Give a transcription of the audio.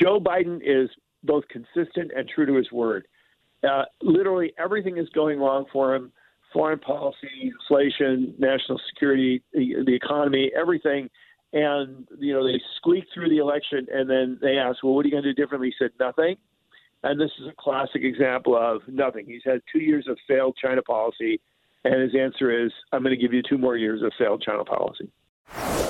Joe Biden is both consistent and true to his word. Uh, literally everything is going wrong for him foreign policy, inflation, national security, the, the economy, everything. And, you know, they squeak through the election and then they ask, well, what are you going to do differently? He said, nothing. And this is a classic example of nothing. He's had two years of failed China policy. And his answer is, I'm going to give you two more years of failed China policy.